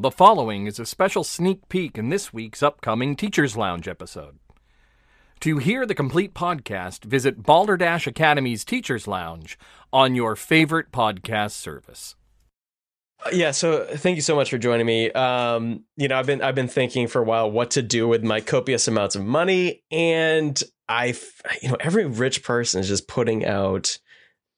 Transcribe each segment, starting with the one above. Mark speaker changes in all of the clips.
Speaker 1: The following is a special sneak peek in this week's upcoming Teachers Lounge episode. To hear the complete podcast, visit Balderdash Academy's Teachers Lounge on your favorite podcast service.
Speaker 2: Yeah, so thank you so much for joining me. Um, you know, I've been I've been thinking for a while what to do with my copious amounts of money, and I, you know, every rich person is just putting out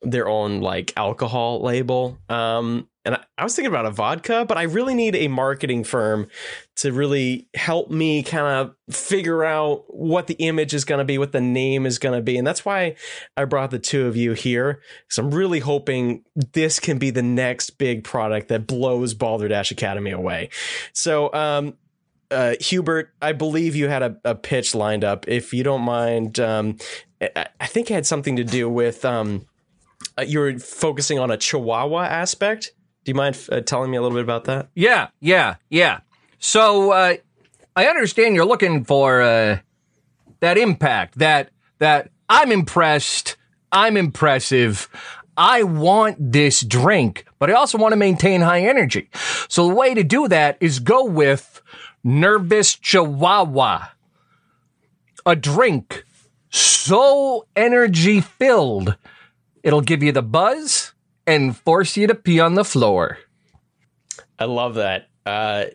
Speaker 2: their own like alcohol label. Um, and I, I was thinking about a vodka, but I really need a marketing firm to really help me kind of figure out what the image is going to be, what the name is going to be. And that's why I brought the two of you here. Because I'm really hoping this can be the next big product that blows Balderdash Academy away. So, um, uh, Hubert, I believe you had a, a, pitch lined up. If you don't mind, um, I, I, think it had something to do with um, uh, you're focusing on a Chihuahua aspect. Do you mind uh, telling me a little bit about that?
Speaker 3: Yeah, yeah, yeah. So uh, I understand you're looking for uh, that impact. That that I'm impressed. I'm impressive. I want this drink, but I also want to maintain high energy. So the way to do that is go with Nervous Chihuahua, a drink so energy filled, it'll give you the buzz and force you to pee on the floor.
Speaker 2: I love that. Uh,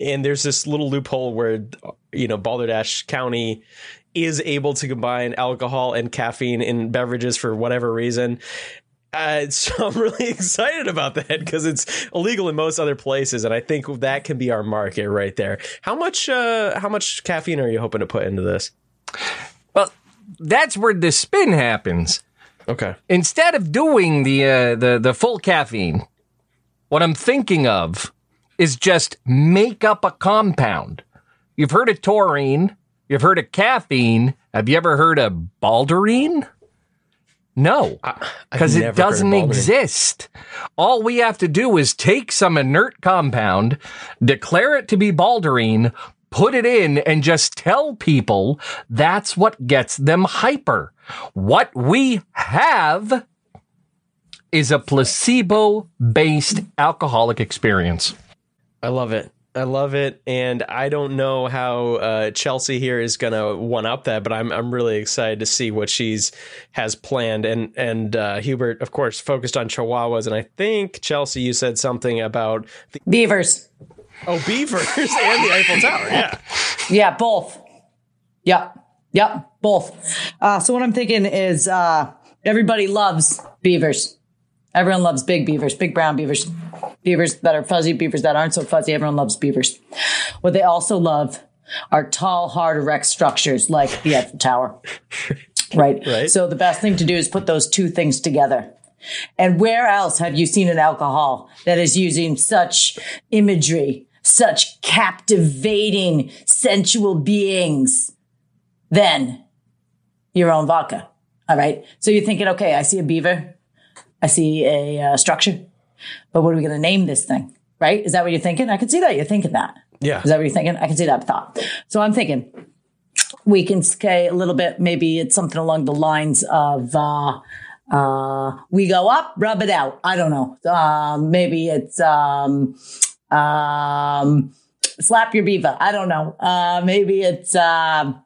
Speaker 2: and there's this little loophole where, you know, Balderdash County is able to combine alcohol and caffeine in beverages for whatever reason. Uh, so I'm really excited about that because it's illegal in most other places, and I think that can be our market right there. How much? Uh, how much caffeine are you hoping to put into this?
Speaker 3: Well, that's where the spin happens.
Speaker 2: Okay.
Speaker 3: Instead of doing the uh, the the full caffeine, what I'm thinking of is just make up a compound. You've heard of taurine, you've heard of caffeine. Have you ever heard of balderine? No, because it doesn't exist. All we have to do is take some inert compound, declare it to be balderine, put it in, and just tell people that's what gets them hyper. What we have is a placebo based alcoholic experience.
Speaker 2: I love it. I love it, and I don't know how uh, Chelsea here is going to one up that, but I'm I'm really excited to see what she's has planned. And and uh, Hubert, of course, focused on Chihuahuas, and I think Chelsea, you said something about
Speaker 4: the- beavers.
Speaker 2: Oh, beavers and the Eiffel Tower, yeah,
Speaker 4: yeah, both. Yep, yep, both. Uh, so what I'm thinking is uh, everybody loves beavers. Everyone loves big beavers, big brown beavers, beavers that are fuzzy, beavers that aren't so fuzzy. Everyone loves beavers. What they also love are tall, hard, erect structures like the Eiffel Tower. right?
Speaker 2: Right.
Speaker 4: So the best thing to do is put those two things together. And where else have you seen an alcohol that is using such imagery, such captivating, sensual beings than your own vodka? All right. So you're thinking, okay, I see a beaver. I see a uh, structure, but what are we going to name this thing? Right? Is that what you're thinking? I can see that you're thinking that.
Speaker 2: Yeah.
Speaker 4: Is that what you're thinking? I can see that thought. So I'm thinking we can say a little bit. Maybe it's something along the lines of. Uh, uh, we go up, rub it out. I don't know. Um, maybe it's, um, um, slap your beaver. I don't know. Uh, maybe it's, um,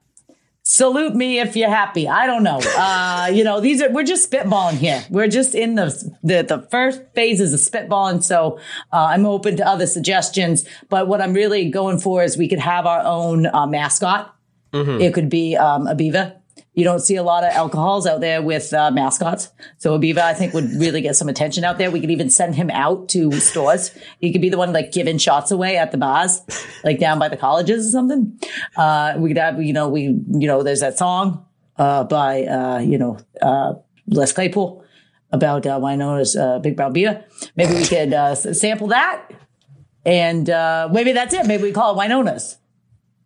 Speaker 4: salute me if you're happy. I don't know. Uh, you know, these are, we're just spitballing here. We're just in the, the, the first phases of spitballing. So, uh, I'm open to other suggestions, but what I'm really going for is we could have our own, uh, mascot. Mm-hmm. It could be, um, a beaver. You don't see a lot of alcohols out there with uh, mascots. So Abiva, I think, would really get some attention out there. We could even send him out to stores. He could be the one like giving shots away at the bars, like down by the colleges or something. Uh, we could have, you know, we, you know, there's that song uh, by, uh, you know, uh, Les Claypool about uh, Wynona's uh, Big Brown Beer. Maybe we could uh, sample that. And uh, maybe that's it. Maybe we call it Wynona's.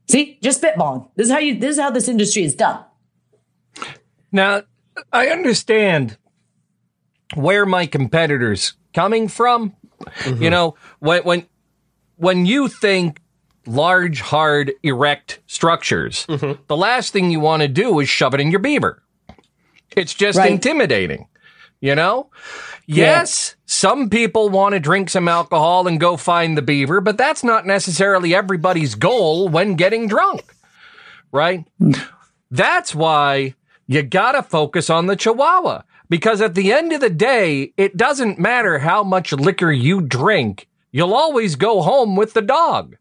Speaker 4: See, just spitballing. This is how you. This is how this industry is done.
Speaker 3: Now, I understand where my competitors coming from. Mm-hmm. You know, when when when you think large, hard, erect structures, mm-hmm. the last thing you want to do is shove it in your beaver. It's just right. intimidating. You know? Yes, Some people want to drink some alcohol and go find the beaver, but that's not necessarily everybody's goal when getting drunk, right? That's why you gotta focus on the Chihuahua because at the end of the day, it doesn't matter how much liquor you drink, you'll always go home with the dog.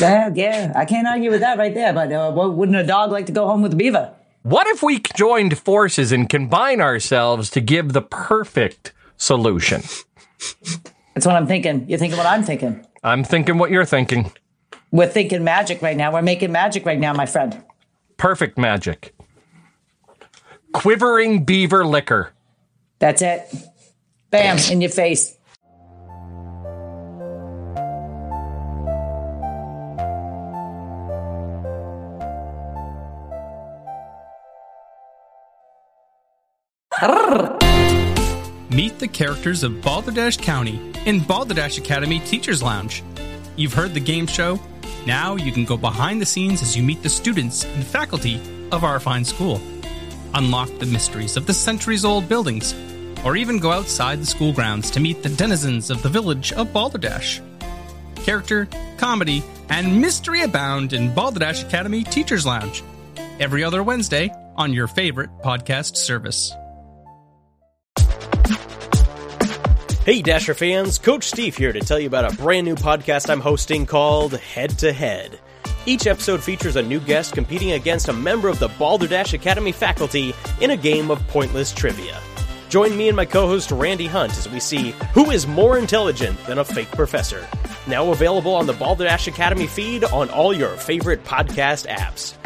Speaker 4: Yeah, yeah, I can't argue with that right there. But uh, wouldn't a dog like to go home with a beaver?
Speaker 3: What if we joined forces and combine ourselves to give the perfect solution?
Speaker 4: That's what I'm thinking. You're thinking what I'm thinking.
Speaker 3: I'm thinking what you're thinking.
Speaker 4: We're thinking magic right now. We're making magic right now, my friend.
Speaker 3: Perfect magic. Quivering beaver liquor.
Speaker 4: That's it. Bam, in your face.
Speaker 5: Meet the characters of Balderdash County in Balderdash Academy Teachers Lounge. You've heard the game show. Now you can go behind the scenes as you meet the students and faculty of our fine school. Unlock the mysteries of the centuries old buildings, or even go outside the school grounds to meet the denizens of the village of Balderdash. Character, comedy, and mystery abound in Balderdash Academy Teachers Lounge. Every other Wednesday on your favorite podcast service.
Speaker 2: Hey Dasher fans, Coach Steve here to tell you about a brand new podcast I'm hosting called Head to Head. Each episode features a new guest competing against a member of the Balderdash Academy faculty in a game of pointless trivia. Join me and my co host Randy Hunt as we see who is more intelligent than a fake professor. Now available on the Balderdash Academy feed on all your favorite podcast apps.